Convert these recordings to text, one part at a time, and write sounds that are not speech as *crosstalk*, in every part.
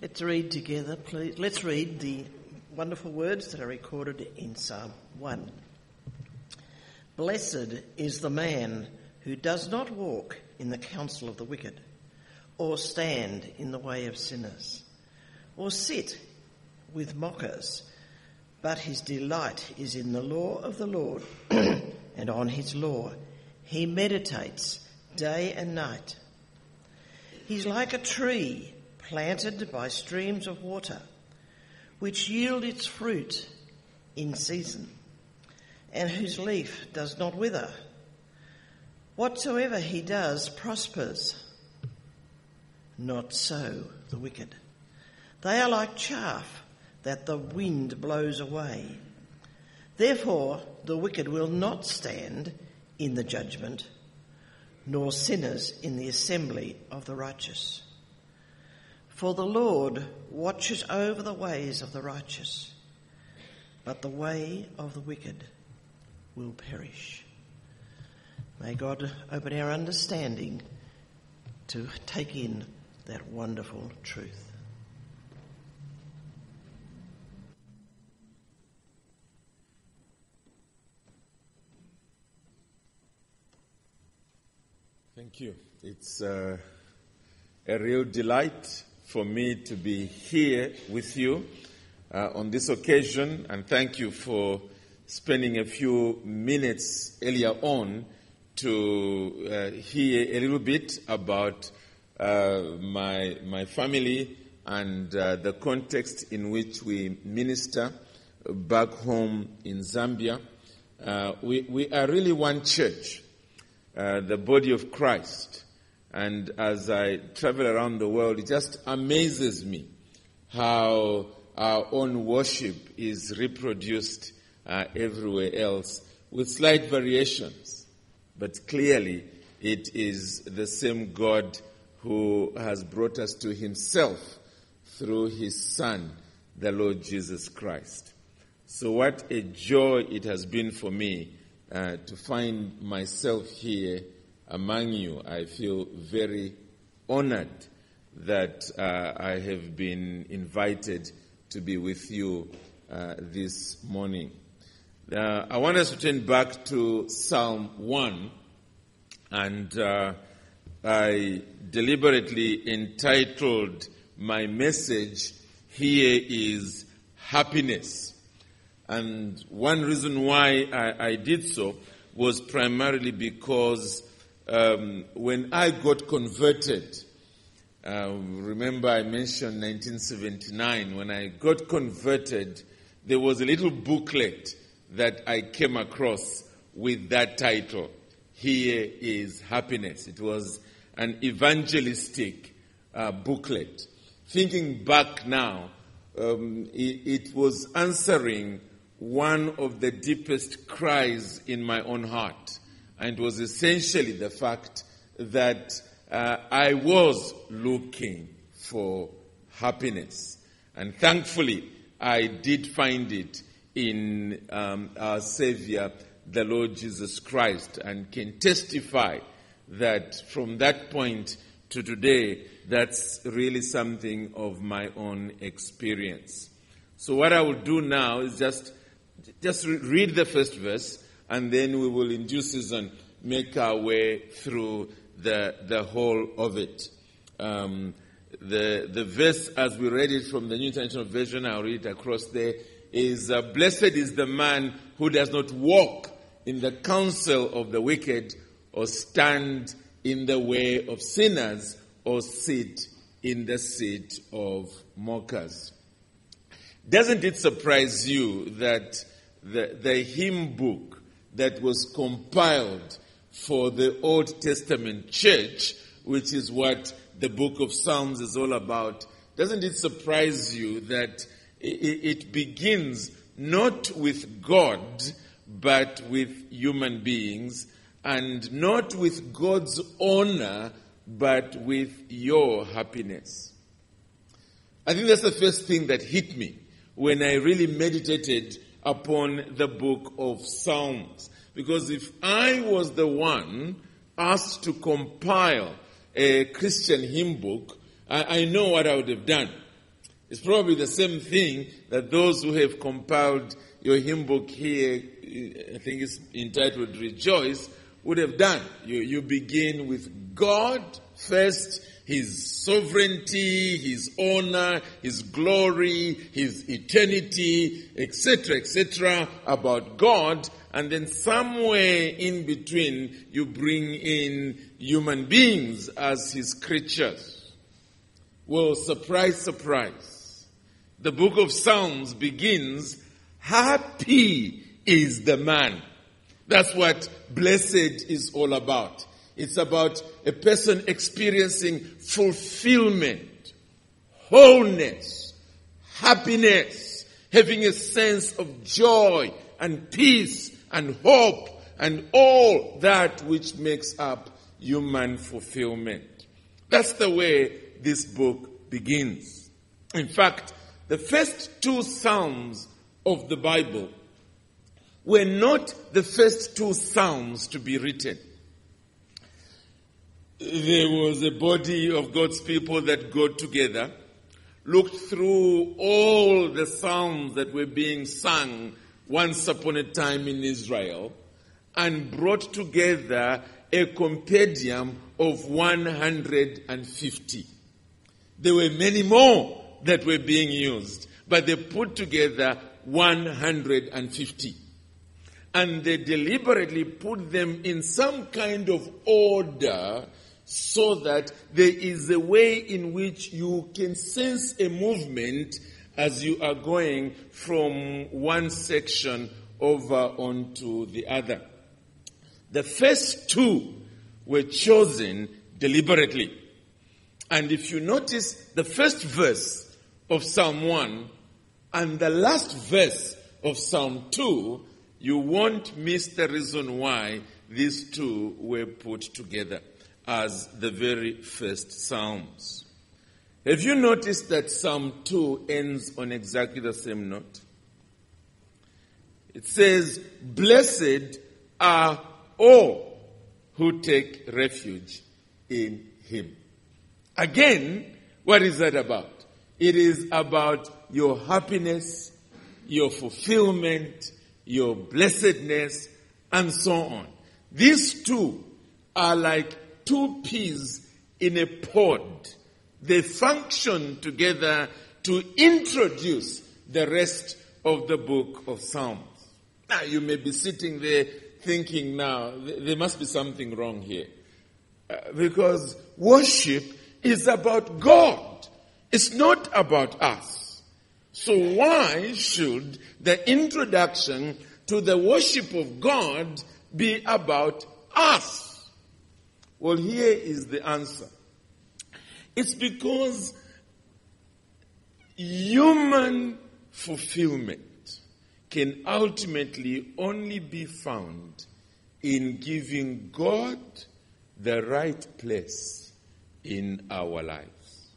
Let's read together, please. Let's read the wonderful words that are recorded in Psalm 1. Blessed is the man who does not walk in the counsel of the wicked, or stand in the way of sinners, or sit with mockers, but his delight is in the law of the Lord, *clears throat* and on his law he meditates day and night. He's like a tree planted by streams of water, which yield its fruit in season, and whose leaf does not wither. Whatsoever he does prospers. Not so the wicked. They are like chaff that the wind blows away. Therefore, the wicked will not stand in the judgment, nor sinners in the assembly of the righteous. For the Lord watches over the ways of the righteous, but the way of the wicked will perish. May God open our understanding to take in that wonderful truth. Thank you. It's uh, a real delight for me to be here with you uh, on this occasion, and thank you for spending a few minutes earlier on to uh, hear a little bit about uh, my my family and uh, the context in which we minister back home in Zambia. Uh, we we are really one church, uh, the body of Christ. And as I travel around the world, it just amazes me how our own worship is reproduced uh, everywhere else with slight variations. But clearly, it is the same God who has brought us to Himself through His Son, the Lord Jesus Christ. So, what a joy it has been for me uh, to find myself here among you. I feel very honored that uh, I have been invited to be with you uh, this morning. Uh, I want us to turn back to Psalm 1, and uh, I deliberately entitled my message, Here is Happiness. And one reason why I, I did so was primarily because um, when I got converted, uh, remember I mentioned 1979, when I got converted, there was a little booklet that I came across with that title, Here is Happiness. It was an evangelistic uh, booklet. Thinking back now, um, it, it was answering one of the deepest cries in my own heart and it was essentially the fact that uh, I was looking for happiness. And thankfully, I did find it in um, our Savior, the Lord Jesus Christ, and can testify that from that point to today, that's really something of my own experience. So what I will do now is just, just read the first verse and then we will in due season make our way through the, the whole of it. Um, the, the verse, as we read it from the New International Version, I'll read it across there, is uh, Blessed is the man who does not walk in the counsel of the wicked, or stand in the way of sinners, or sit in the seat of mockers. Doesn't it surprise you that the, the hymn book that was compiled for the Old Testament church, which is what the book of Psalms is all about, doesn't it surprise you that it begins not with God, but with human beings, and not with God's honor, but with your happiness? I think that's the first thing that hit me when I really meditated upon the book of Psalms. Because if I was the one asked to compile a Christian hymn book, I, I know what I would have done. It's probably the same thing that those who have compiled your hymn book here, I think it's entitled Rejoice, would have done. You, you begin with God first, His sovereignty, His honor, His glory, His eternity, etc., etc., about God, and then somewhere in between you bring in human beings as His creatures. Well, surprise, surprise. The book of Psalms begins, happy is the man. That's what blessed is all about. It's about a person experiencing fulfillment, wholeness, happiness, having a sense of joy and peace and hope and all that which makes up human fulfillment. That's the way this book begins. In fact, the first two Psalms of the Bible were not the first two Psalms to be written. There was a body of God's people that got together, looked through all the Psalms that were being sung once upon a time in Israel, and brought together a compendium of 150. There were many more that were being used, but they put together 150. And they deliberately put them in some kind of order so that there is a way in which you can sense a movement as you are going from one section over onto the other. The first two were chosen deliberately. And if you notice the first verse of Psalm 1 and the last verse of Psalm 2, you won't miss the reason why these two were put together as the very first Psalms. Have you noticed that Psalm 2 ends on exactly the same note? It says, Blessed are all who take refuge in Him. Again, what is that about? It is about your happiness, your fulfillment, your blessedness, and so on. These two are like two peas in a pod. They function together to introduce the rest of the book of Psalms. Now you may be sitting there thinking now, there must be something wrong here. Uh, because worship is about God. It's not about us. So why should the introduction to the worship of God be about us? Well, here is the answer. It's because human fulfillment can ultimately only be found in giving God the right place in our lives.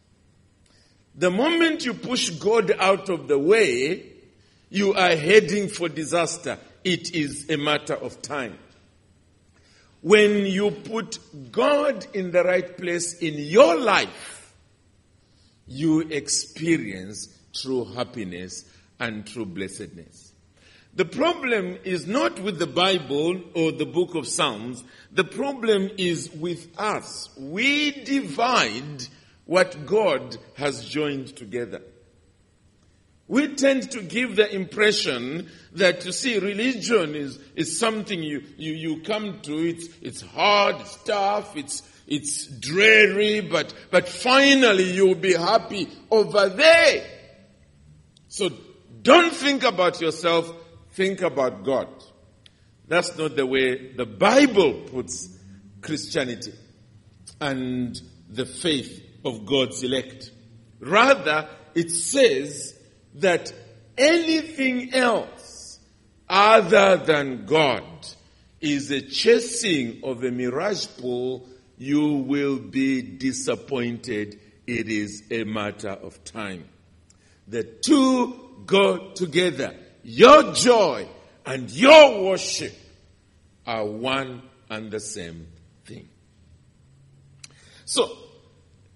The moment you push God out of the way, you are heading for disaster. It is a matter of time. When you put God in the right place in your life, you experience true happiness and true blessedness. The problem is not with the Bible or the book of Psalms. The problem is with us. We divide what God has joined together. We tend to give the impression that you see religion is, is something you, you, you come to, it's, it's hard, it's tough, it's, it's dreary, but, but finally you'll be happy over there. So don't think about yourself, think about God. That's not the way the Bible puts Christianity and the faith of God's elect. Rather, it says that anything else other than God is a chasing of a mirage pool, you will be disappointed. It is a matter of time. The two go together. Your joy and your worship are one and the same thing. So,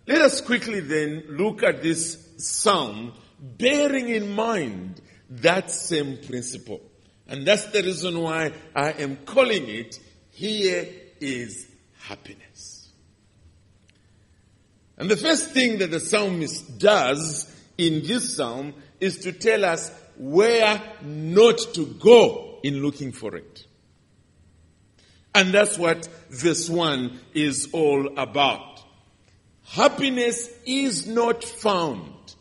let us quickly then look at this psalm bearing in mind that same principle. And that's the reason why I am calling it Here is Happiness. And the first thing that the psalmist does in this psalm is to tell us where not to go in looking for it. And that's what this one is all about. Happiness is not found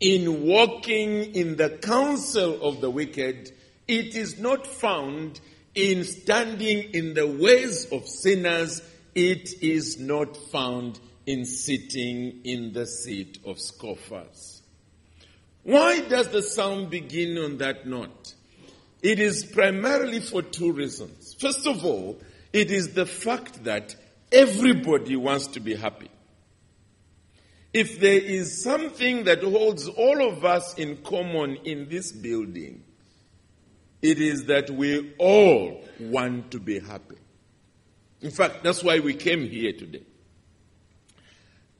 in walking in the counsel of the wicked. It is not found in standing in the ways of sinners. It is not found in sitting in the seat of scoffers. Why does the psalm begin on that note? It is primarily for two reasons. First of all, it is the fact that everybody wants to be happy. If there is something that holds all of us in common in this building, it is that we all want to be happy. In fact, that's why we came here today.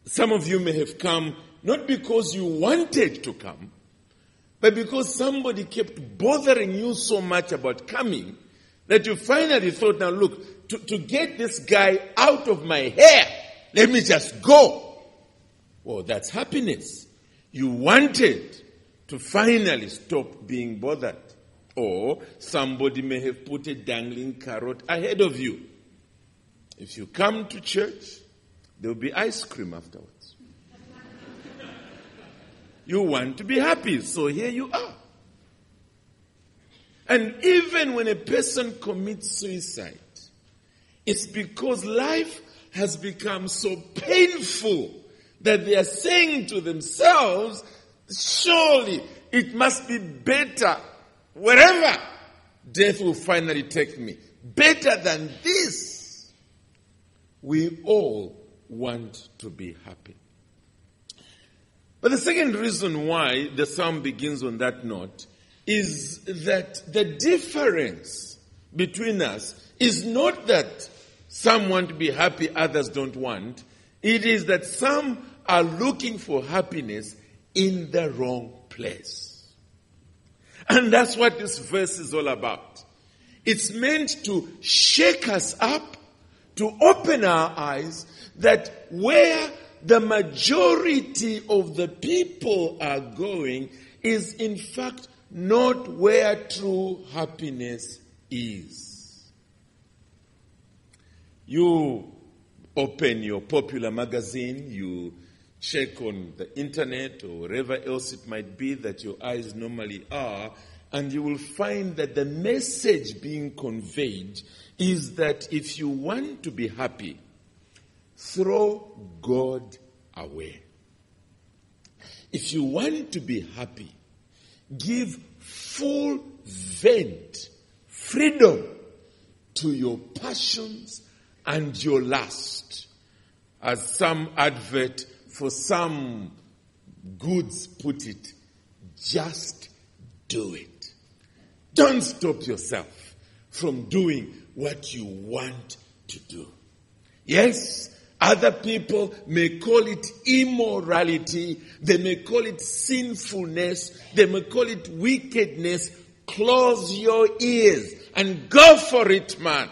Some of you may have come not because you wanted to come, but because somebody kept bothering you so much about coming that you finally thought, now look, to, to get this guy out of my hair, let me just go. Well, that's happiness. You wanted to finally stop being bothered. Or somebody may have put a dangling carrot ahead of you. If you come to church, there will be ice cream afterwards. *laughs* you want to be happy, so here you are. And even when a person commits suicide, it's because life has become so painful that they are saying to themselves, surely it must be better wherever death will finally take me. Better than this. We all want to be happy. But the second reason why the psalm begins on that note is that the difference between us is not that some want to be happy, others don't want. It is that some are looking for happiness in the wrong place. And that's what this verse is all about. It's meant to shake us up, to open our eyes that where the majority of the people are going is in fact not where true happiness is. You open your popular magazine, you check on the internet or wherever else it might be that your eyes normally are, and you will find that the message being conveyed is that if you want to be happy, throw God away. If you want to be happy, give full vent, freedom to your passions and your lust. As some advert for some goods put it, just do it. Don't stop yourself from doing what you want to do. Yes, other people may call it immorality. They may call it sinfulness. They may call it wickedness. Close your ears and go for it, man.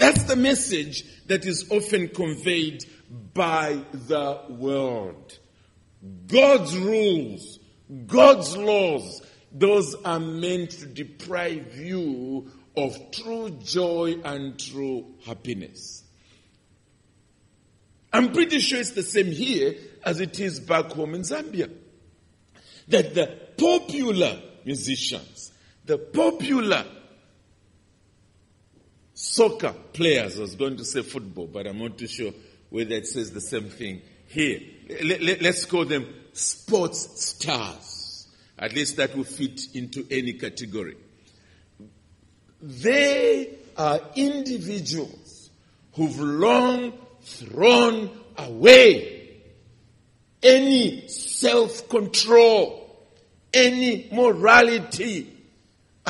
That's the message that is often conveyed by the world. God's rules, God's laws, those are meant to deprive you of true joy and true happiness. I'm pretty sure it's the same here as it is back home in Zambia. That the popular musicians, the popular soccer players, I was going to say football, but I'm not too sure whether it says the same thing here. Let, us call them sports stars. At least that will fit into any category. They are individuals who've long thrown away any self control, any morality,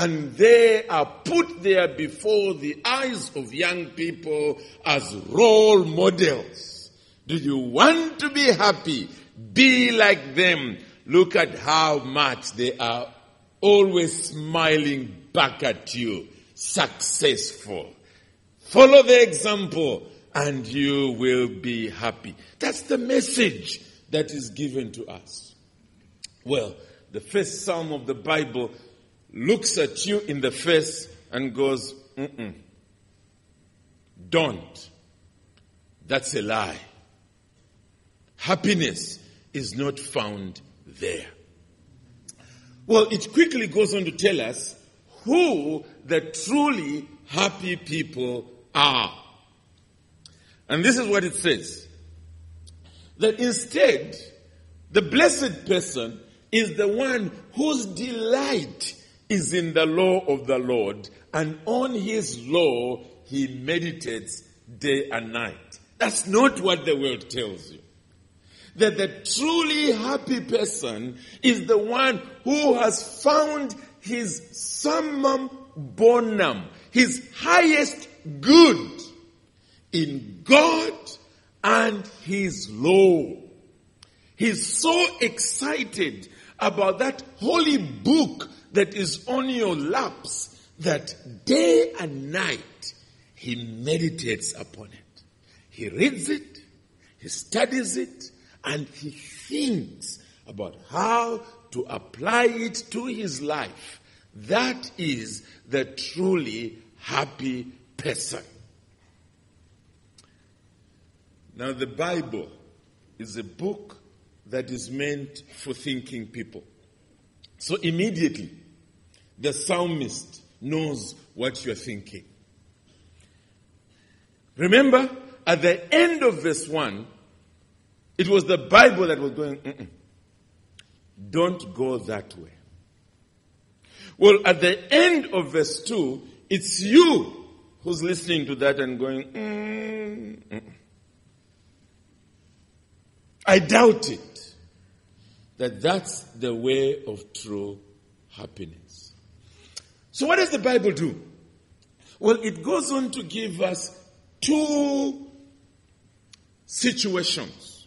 and they are put there before the eyes of young people as role models. Do you want to be happy? Be like them. Look at how much they are always smiling back at you. Successful. Follow the example and you will be happy. That's the message that is given to us. Well, the first psalm of the Bible looks at you in the face and goes, Mm-mm. Don't. That's a lie. Happiness is not found there. Well, it quickly goes on to tell us who the truly happy people are. And this is what it says. That instead, the blessed person is the one whose delight is in the law of the Lord, and on his law he meditates day and night. That's not what the world tells you. That the truly happy person is the one who has found his summum bonum, his highest good in God and his law. He's so excited about that holy book that is on your laps that day and night he meditates upon it. He reads it, he studies it, and he thinks about how to apply it to his life. That is the truly happy person. Now, the Bible is a book that is meant for thinking people. So immediately, the psalmist knows what you're thinking. Remember, at the end of verse 1, it was the Bible that was going, Mm-mm. don't go that way. Well, at the end of verse 2, it's you who's listening to that and going, mm I doubt it that that's the way of true happiness. So, what does the Bible do? Well, it goes on to give us two situations,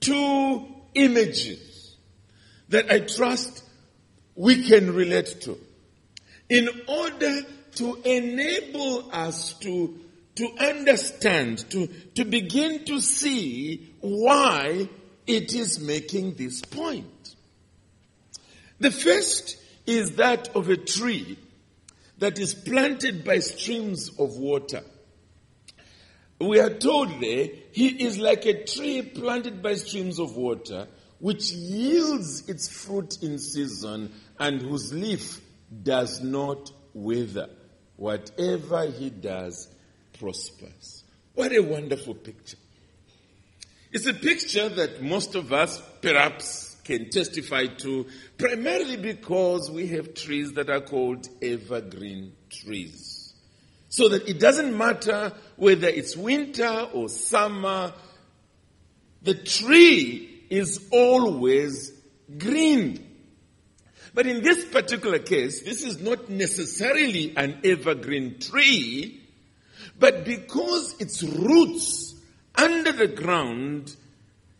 two images that I trust we can relate to in order to enable us to, to understand, to, to begin to see why it is making this point. The first is that of a tree that is planted by streams of water. We are told there, he is like a tree planted by streams of water, which yields its fruit in season and whose leaf does not wither. Whatever he does prospers. What a wonderful picture. It's a picture that most of us perhaps can testify to, primarily because we have trees that are called evergreen trees. So that it doesn't matter whether it's winter or summer, the tree is always green. But in this particular case, this is not necessarily an evergreen tree, but because its roots under the ground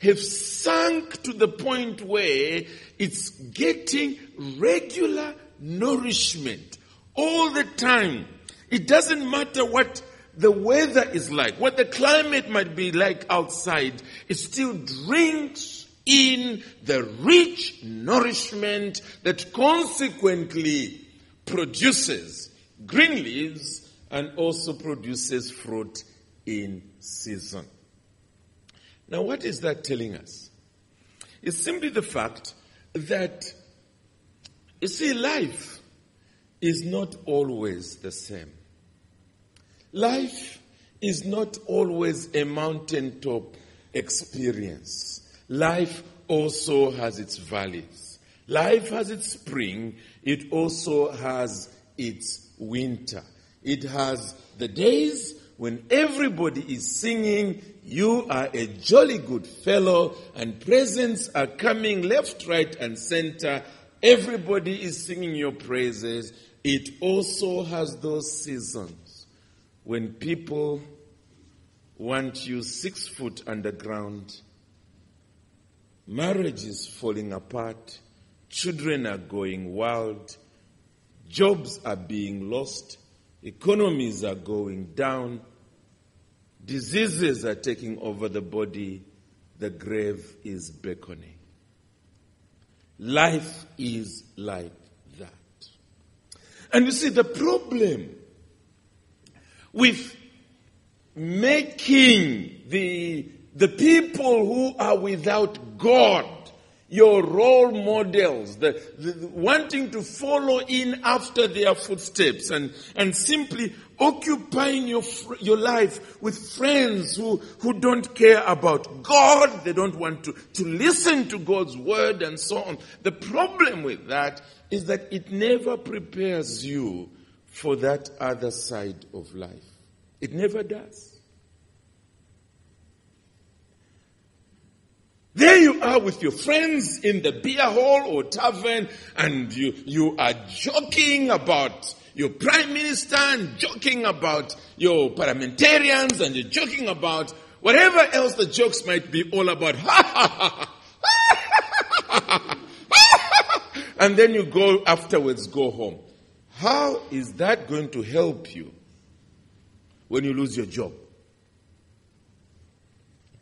have sunk to the point where it's getting regular nourishment all the time. It doesn't matter what the weather is like, what the climate might be like outside, it still drinks in the rich nourishment that consequently produces green leaves and also produces fruit in season. Now, what is that telling us? It's simply the fact that, you see, life is not always the same. Life is not always a mountaintop experience. Life also has its valleys. Life has its spring. It also has its winter. It has the days when everybody is singing, you are a jolly good fellow, and presents are coming left, right, and center. Everybody is singing your praises. It also has those seasons when people want you six foot underground Marriage is falling apart. Children are going wild. Jobs are being lost. Economies are going down. Diseases are taking over the body. The grave is beckoning. Life is like that. And you see, the problem with making the, the people who are without God your role models, the, the, wanting to follow in after their footsteps and, and simply occupying your, your life with friends who, who don't care about God, they don't want to, to listen to God's word and so on. The problem with that is that it never prepares you for that other side of life. It never does. There you are with your friends in the beer hall or tavern and you, you are joking about your prime minister and joking about your parliamentarians and you're joking about whatever else the jokes might be all about. *laughs* and then you go afterwards, go home. How is that going to help you when you lose your job?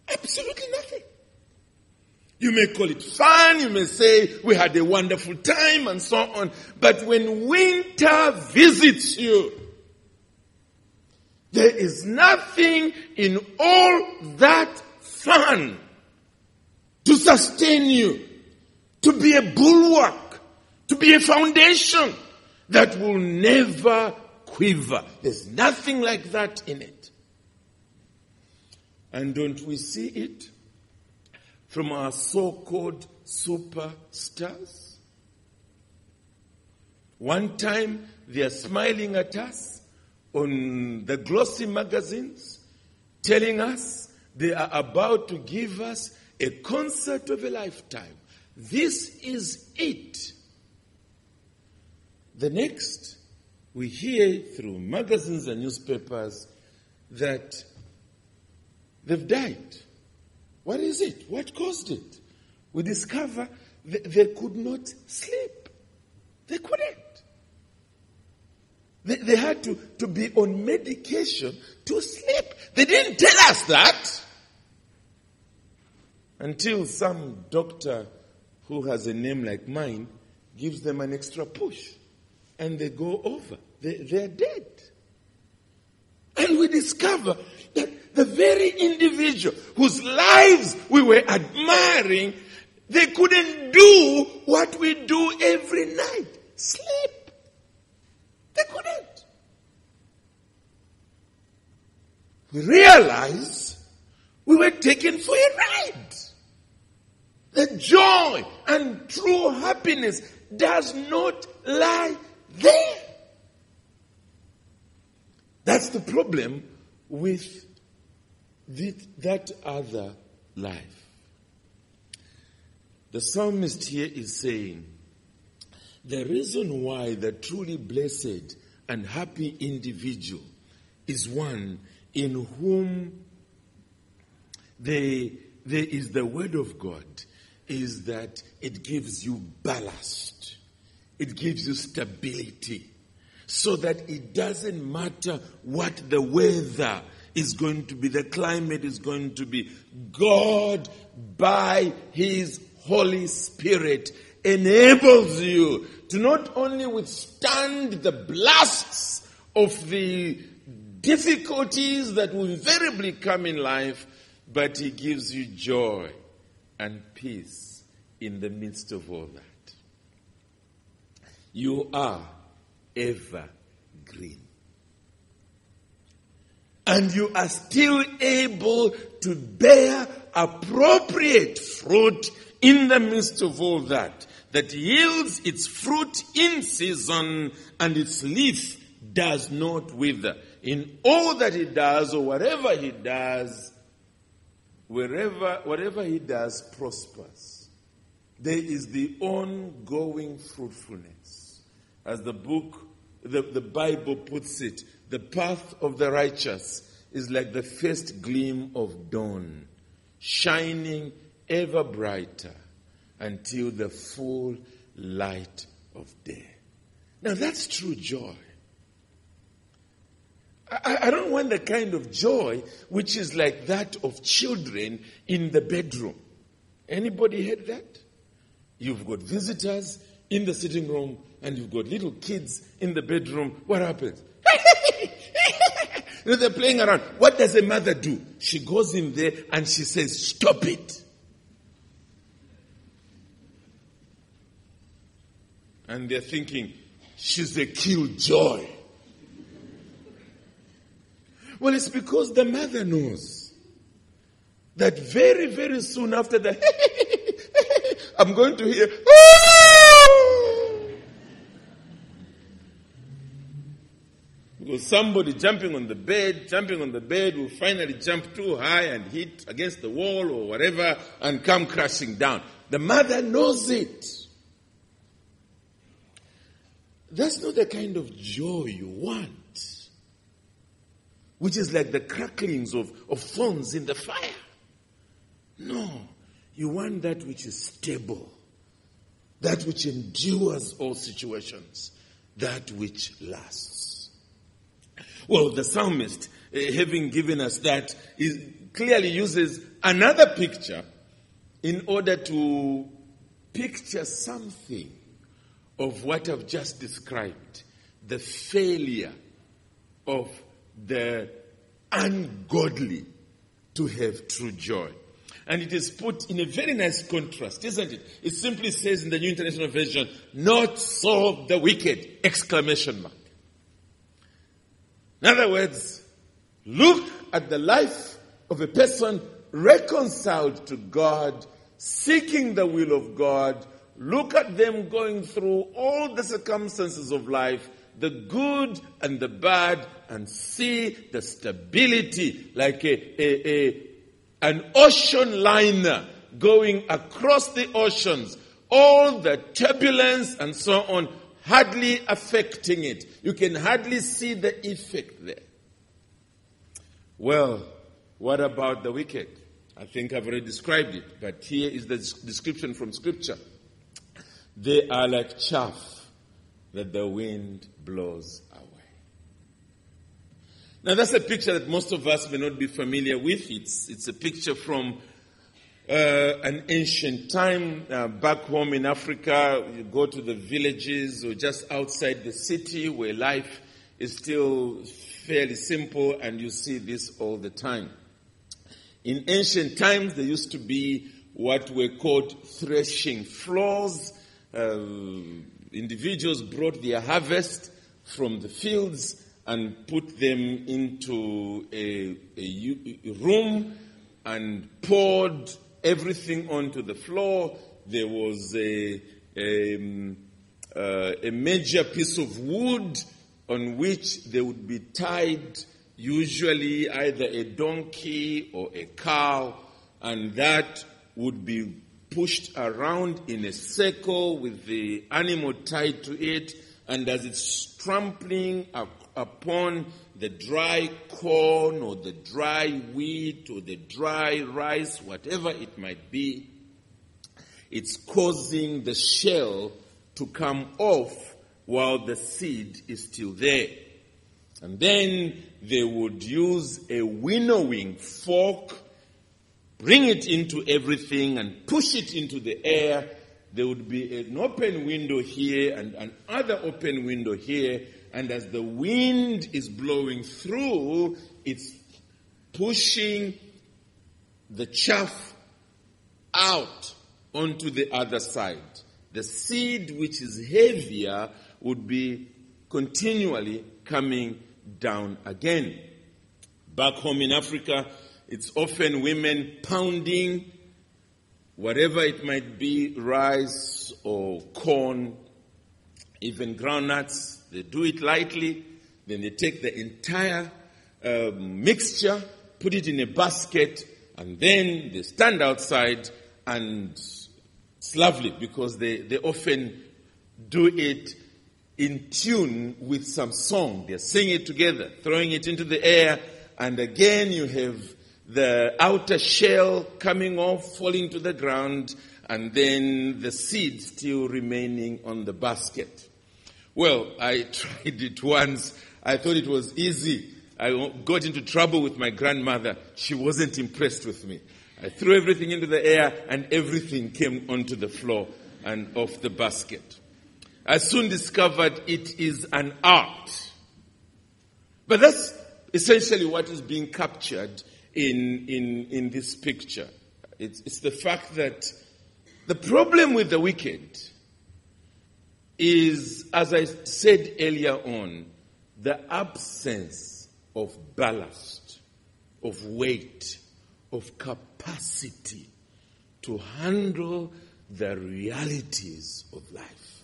Absolutely. You may call it fun, you may say we had a wonderful time and so on. But when winter visits you, there is nothing in all that fun to sustain you, to be a bulwark, to be a foundation that will never quiver. There's nothing like that in it. And don't we see it? From our so-called superstars. One time they are smiling at us on the glossy magazines, telling us they are about to give us a concert of a lifetime. This is it. The next, we hear through magazines and newspapers that they've died. What is it? What caused it? We discover they, could not sleep. They couldn't. They, they had to, to be on medication to sleep. They didn't tell us that until some doctor who has a name like mine gives them an extra push and they go over. They, they're dead. And we discover that the very individual whose lives we were admiring, they couldn't do what we do every night sleep. They couldn't. We realized we were taken for a ride. The joy and true happiness does not lie there. That's the problem with that other life. The psalmist here is saying the reason why the truly blessed and happy individual is one in whom they, there is the word of God is that it gives you ballast. It gives you stability so that it doesn't matter what the weather is going to be, the climate is going to be. God, by His Holy Spirit, enables you to not only withstand the blasts of the difficulties that will invariably come in life, but He gives you joy and peace in the midst of all that. You are evergreen and you are still able to bear appropriate fruit in the midst of all that, that yields its fruit in season and its leaf does not wither. In all that he does or whatever he does, wherever, whatever he does prospers. There is the ongoing fruitfulness. As the book, the, the Bible puts it, the path of the righteous is like the first gleam of dawn, shining ever brighter until the full light of day. Now that's true joy. I, I, don't want the kind of joy which is like that of children in the bedroom. Anybody heard that? You've got visitors in the sitting room and you've got little kids in the bedroom. What happens? You know, they're playing around. What does a mother do? She goes in there and she says, Stop it. And they're thinking, She's a killjoy. Well, it's because the mother knows that very, very soon after that, *laughs* I'm going to hear, because somebody jumping on the bed, jumping on the bed will finally jump too high and hit against the wall or whatever and come crashing down. The mother knows it. That's not the kind of joy you want which is like the cracklings of, of thorns in the fire. No, you want that which is stable, that which endures all situations, that which lasts. Well, the psalmist, uh, having given us that, clearly uses another picture in order to picture something of what I've just described the failure of the ungodly to have true joy. And it is put in a very nice contrast, isn't it? It simply says in the New International Version, not so the wicked! Exclamation mark. In other words, look at the life of a person reconciled to God, seeking the will of God. Look at them going through all the circumstances of life the good and the bad and see the stability like a, a, a, an ocean liner going across the oceans, all the turbulence and so on, hardly affecting it. You can hardly see the effect there. Well, what about the wicked? I think I've already described it, but here is the description from Scripture. They are like chaff that the wind blows away. Now that's a picture that most of us may not be familiar with. It's, it's a picture from uh, an ancient time uh, back home in Africa. You go to the villages or just outside the city where life is still fairly simple and you see this all the time. In ancient times, there used to be what were called threshing floors. Uh, individuals brought their harvest from the fields and put them into a, a, a room and poured everything onto the floor. There was a, a, um, uh, a major piece of wood on which they would be tied, usually either a donkey or a cow, and that would be pushed around in a circle with the animal tied to it, and as it's trampling up upon the dry corn or the dry wheat or the dry rice, whatever it might be, it's causing the shell to come off while the seed is still there. And then they would use a winnowing fork bring it into everything and push it into the air, there would be an open window here and another open window here. And as the wind is blowing through, it's pushing the chaff out onto the other side. The seed, which is heavier, would be continually coming down again. Back home in Africa, it's often women pounding whatever it might be, rice or corn, even groundnuts. They do it lightly. Then they take the entire um, mixture, put it in a basket, and then they stand outside and it's lovely because they, they often do it in tune with some song. They're singing it together, throwing it into the air, and again you have the outer shell coming off, falling to the ground, and then the seed still remaining on the basket. Well, I *laughs* tried it once. I thought it was easy. I got into trouble with my grandmother. She wasn't impressed with me. I threw everything into the air and everything came onto the floor and off the basket. I soon discovered it is an art. But that's essentially what is being captured in, in, in this picture. It's, it's the fact that the problem with the wicked is, as I said earlier on, the absence of ballast, of weight, of capacity to handle the realities of life.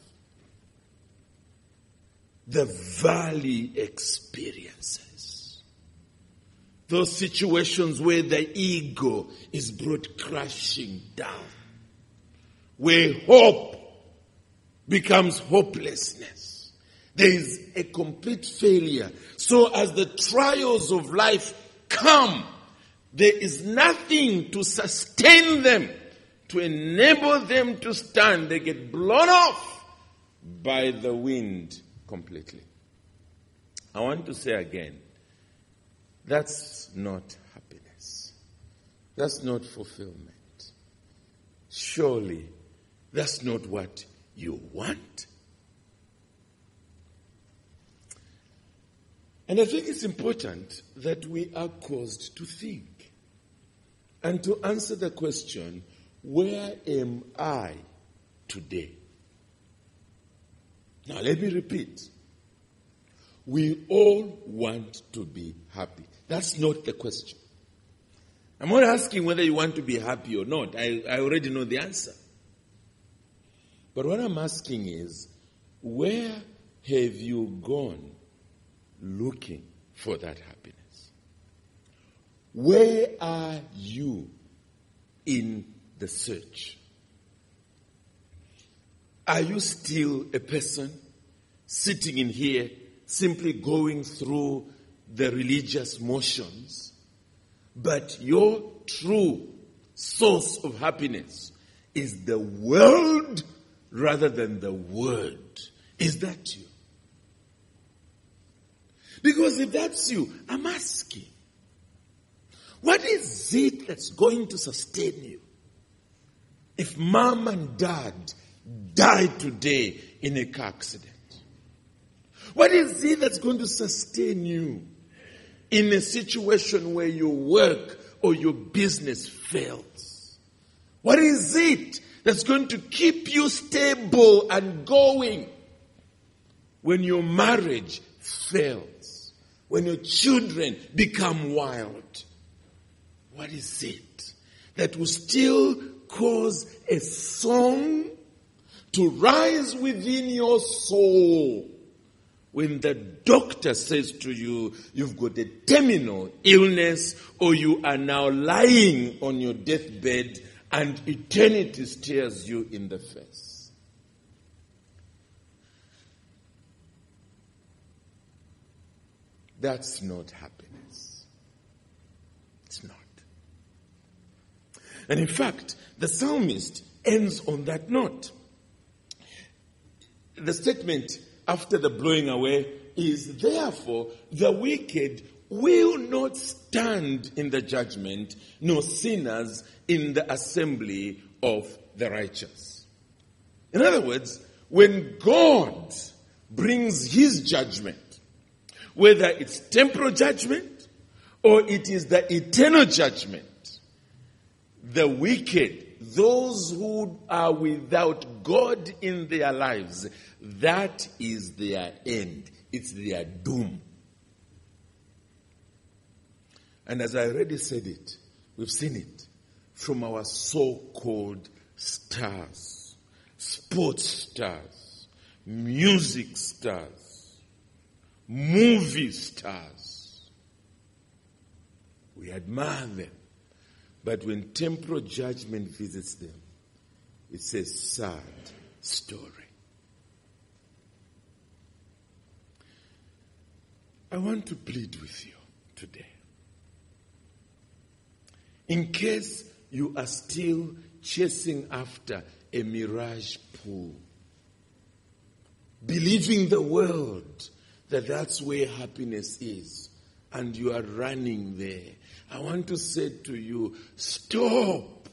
The valley experiences. Those situations where the ego is brought crashing down. Where hope becomes hopelessness. There is a complete failure. So as the trials of life come, there is nothing to sustain them, to enable them to stand. They get blown off by the wind completely. I want to say again, that's not happiness. That's not fulfillment. Surely, that's not what you want. And I think it's important that we are caused to think and to answer the question where am I today? Now, let me repeat. We all want to be happy. That's not the question. I'm not asking whether you want to be happy or not. I, I already know the answer. But what I'm asking is, where have you gone looking for that happiness? Where are you in the search? Are you still a person sitting in here simply going through the religious motions, but your true source of happiness is the world rather than the word. Is that you? Because if that's you, I'm asking, what is it that's going to sustain you? If mom and dad died today in a car accident, what is it that's going to sustain you in a situation where your work or your business fails? What is it that's going to keep you stable and going when your marriage fails, when your children become wild. What is it that will still cause a song to rise within your soul when the doctor says to you, you've got a terminal illness or you are now lying on your deathbed and eternity stares you in the face. That's not happiness. It's not. And in fact, the psalmist ends on that note. The statement after the blowing away is therefore the wicked will not stand in the judgment, nor sinners in the assembly of the righteous. In other words, when God brings his judgment, whether it's temporal judgment or it is the eternal judgment, the wicked, those who are without God in their lives, that is their end. It's their doom. And as I already said it, we've seen it from our so-called stars, sports stars, music stars, movie stars. We admire them. But when temporal judgment visits them, it's a sad story. I want to plead with you today. In case you are still chasing after a mirage pool, believing the world that that's where happiness is, and you are running there. I want to say to you, stop.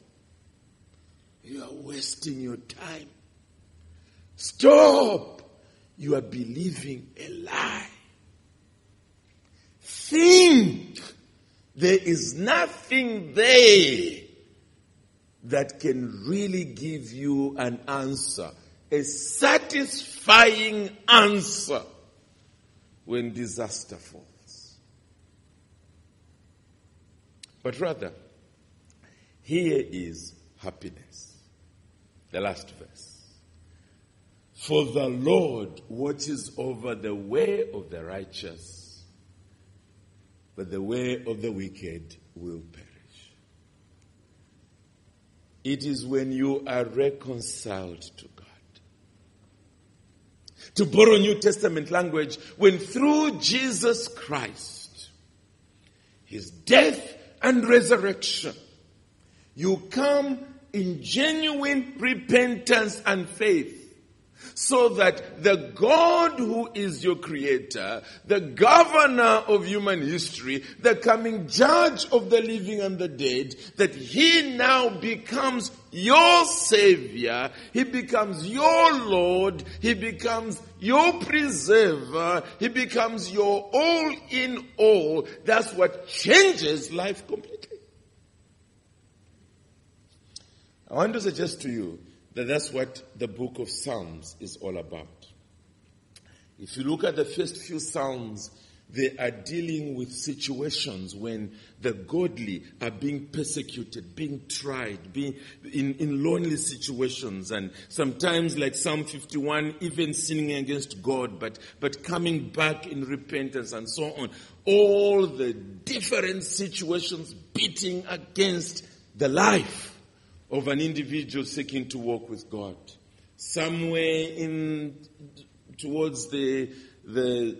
You are wasting your time. Stop. You are believing a lie. Think there is nothing there that can really give you an answer, a satisfying answer when disaster falls. But rather, here is happiness. The last verse. For the Lord watches over the way of the righteous, but the way of the wicked will perish. It is when you are reconciled to God. To borrow New Testament language, when through Jesus Christ, His death and resurrection, you come in genuine repentance and faith so that the God who is your creator, the governor of human history, the coming judge of the living and the dead, that he now becomes your savior, he becomes your Lord, he becomes your preserver, he becomes your all in all. That's what changes life completely. I want to suggest to you that that's what the book of Psalms is all about. If you look at the first few Psalms, they are dealing with situations when the godly are being persecuted, being tried, being in, in lonely situations, and sometimes, like Psalm 51, even sinning against God, but, but coming back in repentance and so on. All the different situations beating against the life of an individual seeking to walk with God. Somewhere in towards the the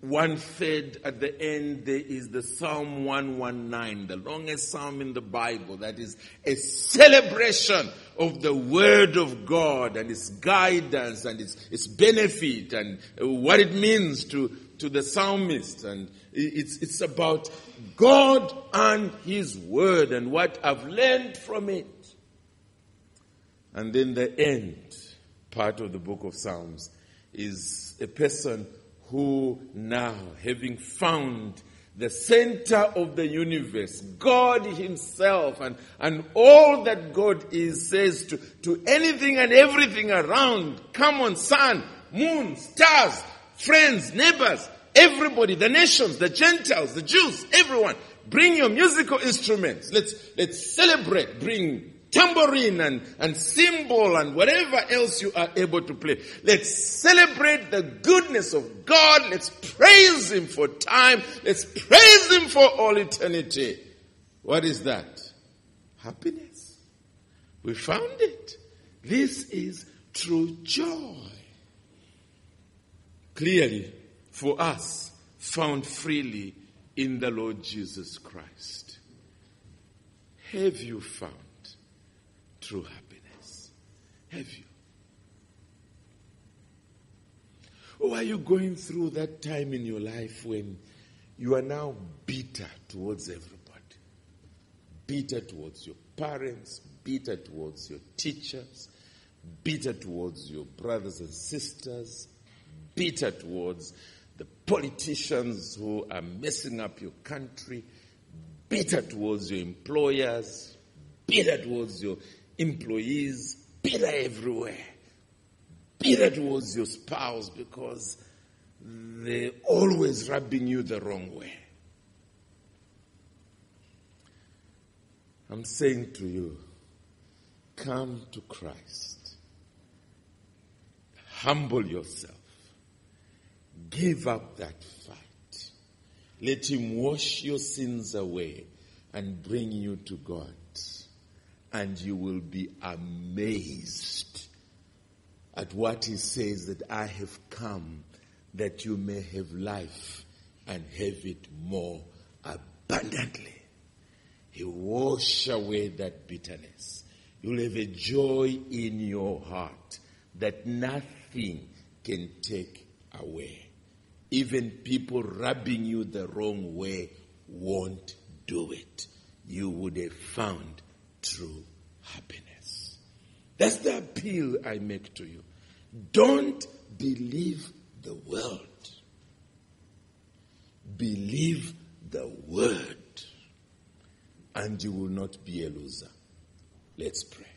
one third at the end there is the Psalm 119, the longest psalm in the Bible that is a celebration of the Word of God and its guidance and its, its benefit and what it means to, to the psalmist. And it's, it's about God and His Word and what I've learned from it. And then the end part of the book of Psalms is a person who now, having found the center of the universe, God Himself, and, and all that God is, says to, to anything and everything around, come on, sun, moon, stars, friends, neighbors, everybody, the nations, the Gentiles, the Jews, everyone, bring your musical instruments. Let's, let's celebrate, bring tambourine and, and cymbal and whatever else you are able to play. Let's celebrate the goodness of God. Let's praise Him for time. Let's praise Him for all eternity. What is that? Happiness. We found it. This is true joy. Clearly, for us, found freely in the Lord Jesus Christ. Have you found? True happiness? Have you? Or are you going through that time in your life when you are now bitter towards everybody? Bitter towards your parents, bitter towards your teachers, bitter towards your brothers and sisters, bitter towards the politicians who are messing up your country, bitter towards your employers, bitter towards your employees, bitter everywhere. Bitter towards your spouse because they're always rubbing you the wrong way. I'm saying to you, come to Christ. Humble yourself. Give up that fight. Let Him wash your sins away and bring you to God and you will be amazed at what he says that I have come that you may have life and have it more abundantly. He wash away that bitterness. You'll have a joy in your heart that nothing can take away. Even people rubbing you the wrong way won't do it. You would have found true happiness. That's the appeal I make to you. Don't believe the world. Believe the word, and you will not be a loser. Let's pray.